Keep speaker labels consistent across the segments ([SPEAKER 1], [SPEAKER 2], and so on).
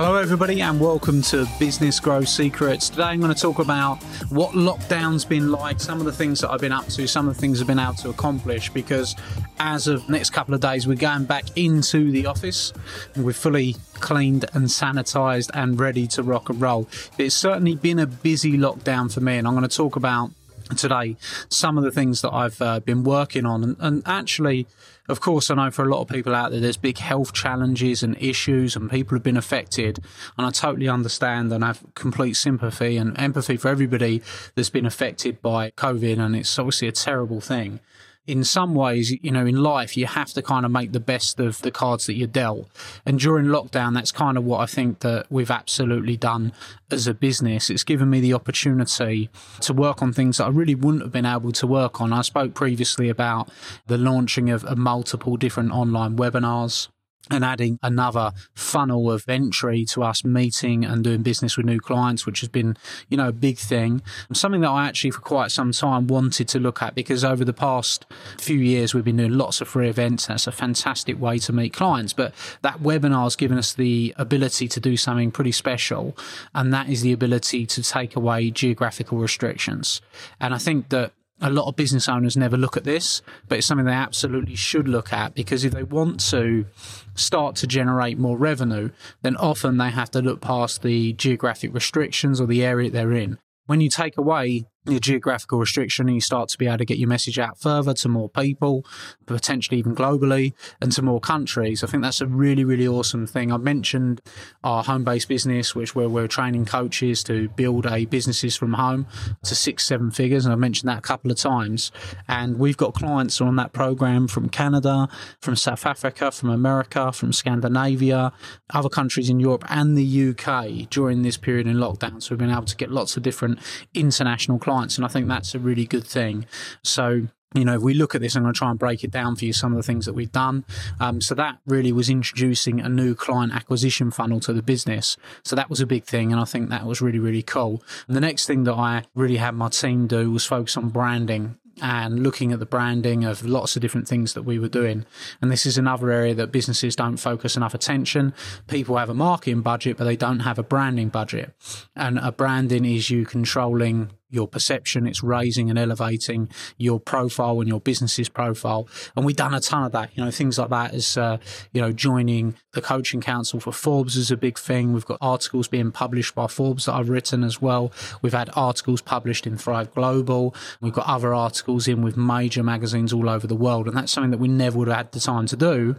[SPEAKER 1] Hello, everybody, and welcome to Business Growth Secrets. Today, I'm going to talk about what lockdown's been like, some of the things that I've been up to, some of the things I've been able to accomplish. Because as of next couple of days, we're going back into the office. And we're fully cleaned and sanitized and ready to rock and roll. It's certainly been a busy lockdown for me, and I'm going to talk about today some of the things that I've uh, been working on, and, and actually of course, I know for a lot of people out there, there's big health challenges and issues, and people have been affected. And I totally understand and have complete sympathy and empathy for everybody that's been affected by COVID. And it's obviously a terrible thing in some ways, you know, in life, you have to kind of make the best of the cards that you're dealt. And during lockdown, that's kind of what I think that we've absolutely done as a business. It's given me the opportunity to work on things that I really wouldn't have been able to work on. I spoke previously about the launching of, of multiple different online webinars and adding another funnel of entry to us meeting and doing business with new clients, which has been, you know, a big thing. And something that I actually for quite some time wanted to look at because over the past few years we've been doing lots of free events. That's a fantastic way to meet clients. But that webinar has given us the ability to do something pretty special. And that is the ability to take away geographical restrictions. And I think that a lot of business owners never look at this, but it's something they absolutely should look at because if they want to start to generate more revenue, then often they have to look past the geographic restrictions or the area they're in. When you take away your geographical restriction and you start to be able to get your message out further to more people, potentially even globally and to more countries. I think that's a really, really awesome thing. I mentioned our home based business, which where we're training coaches to build a businesses from home to six, seven figures. And I've mentioned that a couple of times. And we've got clients on that program from Canada, from South Africa, from America, from Scandinavia, other countries in Europe and the UK during this period in lockdown. So we've been able to get lots of different international clients clients. And I think that's a really good thing. So, you know, if we look at this, I'm going to try and break it down for you, some of the things that we've done. Um, so that really was introducing a new client acquisition funnel to the business. So that was a big thing. And I think that was really, really cool. And the next thing that I really had my team do was focus on branding and looking at the branding of lots of different things that we were doing. And this is another area that businesses don't focus enough attention. People have a marketing budget, but they don't have a branding budget. And a branding is you controlling your perception. It's raising and elevating your profile and your business's profile. And we've done a ton of that. You know, things like that as, uh, you know, joining the coaching council for Forbes is a big thing. We've got articles being published by Forbes that I've written as well. We've had articles published in Thrive Global. We've got other articles in with major magazines all over the world. And that's something that we never would have had the time to do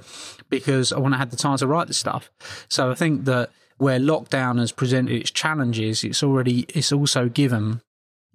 [SPEAKER 1] because I wouldn't have had the time to write the stuff. So I think that where lockdown has presented its challenges, it's already, it's also given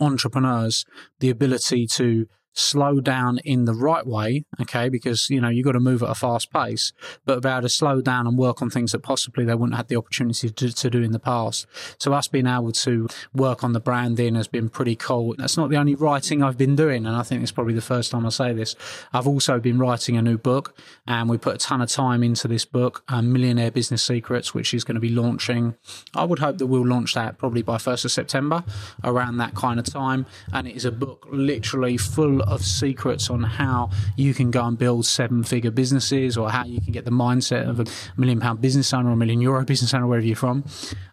[SPEAKER 1] entrepreneurs the ability to slow down in the right way, okay, because you know you've got to move at a fast pace, but be able to slow down and work on things that possibly they wouldn't have the opportunity to, to do in the past. So us being able to work on the branding has been pretty cool. That's not the only writing I've been doing, and I think it's probably the first time I say this. I've also been writing a new book, and we put a ton of time into this book, um, Millionaire Business Secrets, which is going to be launching. I would hope that we'll launch that probably by first of September, around that kind of time, and it is a book literally full of secrets on how you can go and build seven figure businesses or how you can get the mindset of a million pound business owner or a million euro business owner, wherever you're from,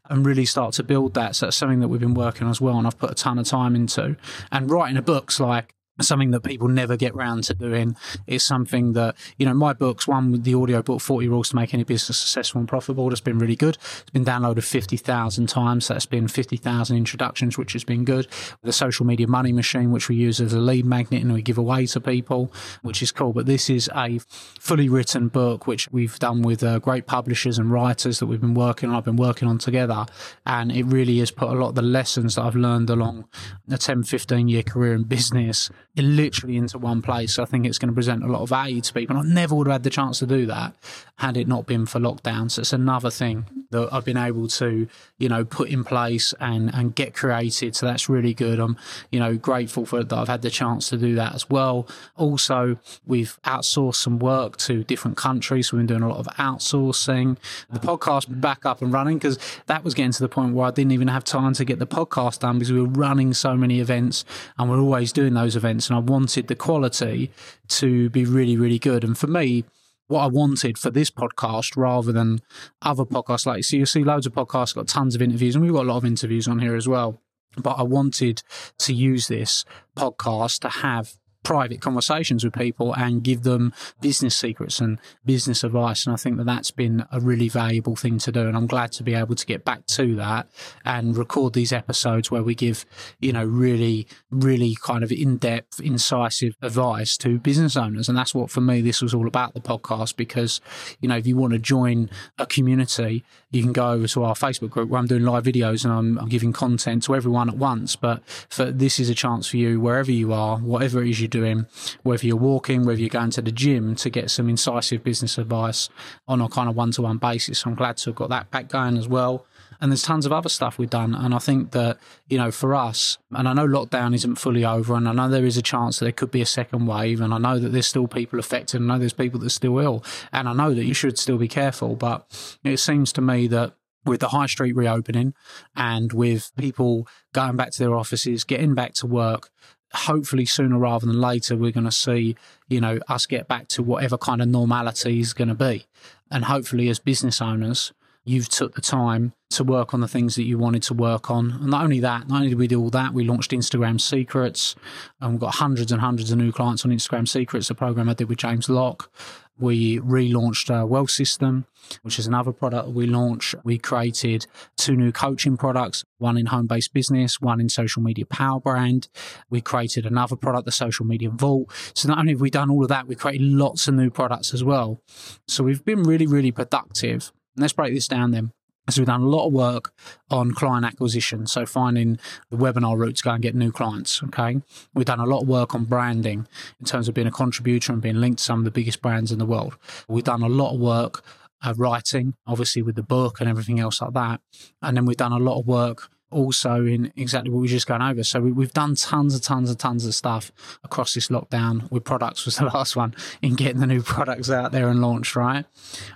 [SPEAKER 1] and really start to build that. So that's something that we've been working on as well. And I've put a ton of time into. And writing a book's like, something that people never get round to doing. It's something that, you know, my books, one with the audio book, 40 Rules to Make Any Business Successful and Profitable, that's been really good. It's been downloaded 50,000 times. So that's been 50,000 introductions, which has been good. The social media money machine, which we use as a lead magnet and we give away to people, which is cool. But this is a fully written book, which we've done with uh, great publishers and writers that we've been working on. I've been working on together. And it really has put a lot of the lessons that I've learned along a 10, 15 year career in business literally into one place. I think it's going to present a lot of value to people. And I never would have had the chance to do that had it not been for lockdown. So it's another thing that I've been able to, you know, put in place and, and get created. So that's really good. I'm, you know, grateful for that I've had the chance to do that as well. Also, we've outsourced some work to different countries. We've been doing a lot of outsourcing. The podcast back up and running because that was getting to the point where I didn't even have time to get the podcast done because we were running so many events and we're always doing those events. And I wanted the quality to be really, really good. And for me, what I wanted for this podcast rather than other podcasts. Like, so you see loads of podcasts got tons of interviews, and we've got a lot of interviews on here as well. But I wanted to use this podcast to have private conversations with people and give them business secrets and business advice. And I think that that's been a really valuable thing to do. And I'm glad to be able to get back to that and record these episodes where we give, you know, really, really kind of in depth, incisive advice to business owners. And that's what for me, this was all about the podcast because, you know, if you want to join a community, you can go over to our Facebook group where I'm doing live videos and I'm, I'm giving content to everyone at once. But for, this is a chance for you, wherever you are, whatever it is you doing, whether you're walking, whether you're going to the gym to get some incisive business advice on a kind of one to one basis. So I'm glad to have got that back going as well. And there's tons of other stuff we've done. And I think that, you know, for us, and I know lockdown isn't fully over, and I know there is a chance that there could be a second wave, and I know that there's still people affected, and I know there's people that are still ill, and I know that you should still be careful. But it seems to me that with the high street reopening and with people going back to their offices, getting back to work, hopefully sooner rather than later, we're going to see, you know, us get back to whatever kind of normality is going to be. And hopefully, as business owners, you've took the time to work on the things that you wanted to work on. And not only that, not only did we do all that, we launched Instagram Secrets and we've got hundreds and hundreds of new clients on Instagram Secrets, a program I did with James Lock. We relaunched uh, Wealth System, which is another product we launched. We created two new coaching products, one in home based business, one in social media power brand. We created another product, the social media vault. So not only have we done all of that, we created lots of new products as well. So we've been really, really productive. let's break this down then. So we've done a lot of work on client acquisition. So finding the webinar route to go and get new clients. Okay. We've done a lot of work on branding in terms of being a contributor and being linked to some of the biggest brands in the world. We've done a lot of work uh, writing, obviously with the book and everything else like that. And then we've done a lot of work also in exactly what we are just going over. So we, have done tons and tons and tons of stuff across this lockdown. With products was the last one in getting the new products out there and launched, right?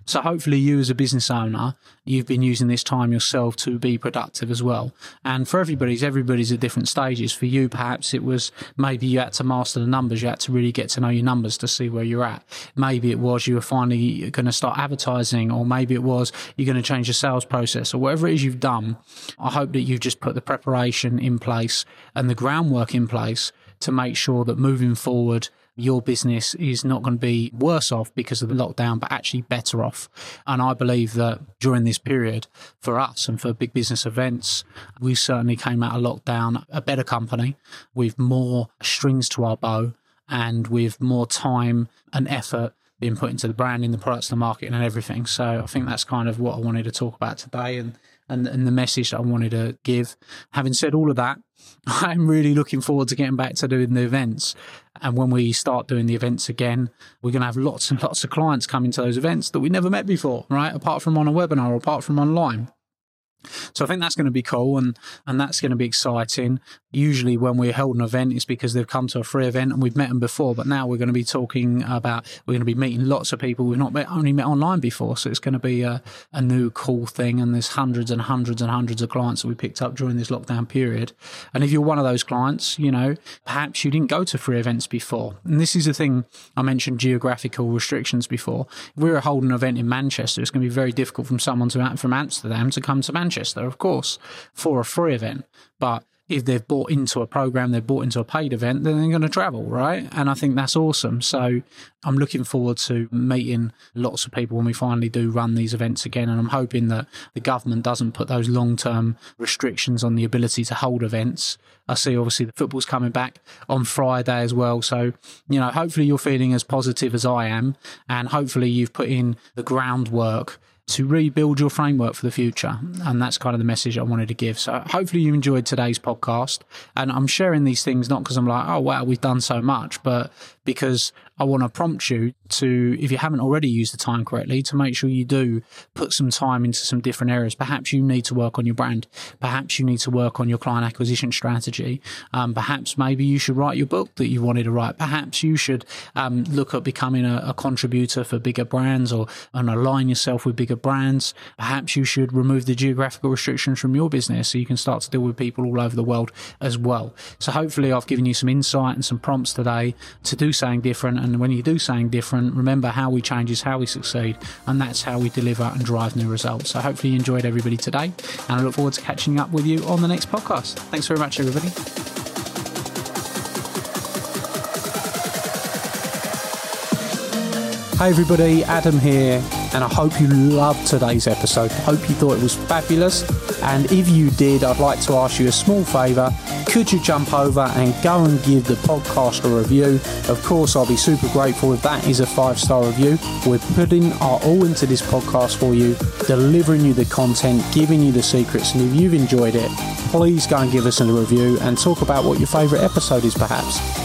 [SPEAKER 1] So hopefully you as a business owner, you've been using this time yourself to be productive as well. And for everybody's, everybody's at different stages. For you, perhaps it was maybe you had to master the numbers. You had to really get to know your numbers to see where you're at. Maybe it was you were finally going to start advertising, or maybe it was you're going to change your sales process, or whatever it is you've done. I hope that you've just put the preparation in place and the groundwork in place to make sure that moving forward, your business is not going to be worse off because of the lockdown, but actually better off. And I believe that during this period for us and for big business events, we certainly came out of lockdown a better company with more strings to our bow and with more time and effort being put into the brand, branding, the products, the marketing, and everything. So I think that's kind of what I wanted to talk about today. And and, and the message that I wanted to give. Having said all of that, I'm really looking forward to getting back to doing the events. And when we start doing the events again, we're going to have lots and lots of clients coming to those events that we never met before, right? Apart from on a webinar apart from online. So I think that's going to be cool and, and that's going to be exciting. Usually when we hold an event, it's because they've come to a free event and we've met them before. But now we're going to be talking about, we're going to be meeting lots of people we've not met, only met online before. So it's going to be a, a new cool thing. And there's hundreds and hundreds and hundreds of clients that we picked up during this lockdown period. And if you're one of those clients, you know, perhaps you didn't go to free events before. And this is the thing I mentioned geographical restrictions before. If we were holding an event in Manchester, it's going to be very difficult from someone to, from Amsterdam to come to Manchester Manchester, of course, for a free event. But if they've bought into a program, they've bought into a paid event, then they're going to travel, right? And I think that's awesome. So I'm looking forward to meeting lots of people when we finally do run these events again. And I'm hoping that the government doesn't put those long term restrictions on the ability to hold events. I see obviously the football's coming back on Friday as well. So, you know, hopefully you're feeling as positive as I am. And hopefully you've put in the groundwork to rebuild your framework for the future. And that's kind of the message I wanted to give. So hopefully you enjoyed today's podcast. And I'm sharing these things not because I'm like, oh, wow, we've done so much, but because I want to prompt you to, if you haven't already used the time correctly, to make sure you do put some time into some different areas. Perhaps you need to work on your brand. Perhaps you need to work on your client acquisition strategy. Um, perhaps maybe you should write your book that you wanted to write. Perhaps you should um, look at becoming a, a, contributor for bigger brands or and align yourself with bigger brands. Perhaps you should remove the geographical restrictions from your business so you can start to deal with people all over the world as well. So hopefully I've given you some insight and some prompts today to do something different and when you do something different, remember how we change is how we succeed, and that's how we deliver and drive new results. So hopefully you enjoyed everybody today, and I look forward to catching up with you on the next podcast. Thanks very much, everybody. Hey everybody, Adam here, and I hope you loved today's episode. Hope you thought it was fabulous. And if you did, I'd like to ask you a small favour. Could you jump over and go and give the podcast a review? Of course, I'll be super grateful if that is a five star review. We're putting our all into this podcast for you, delivering you the content, giving you the secrets. And if you've enjoyed it, please go and give us a review and talk about what your favourite episode is, perhaps.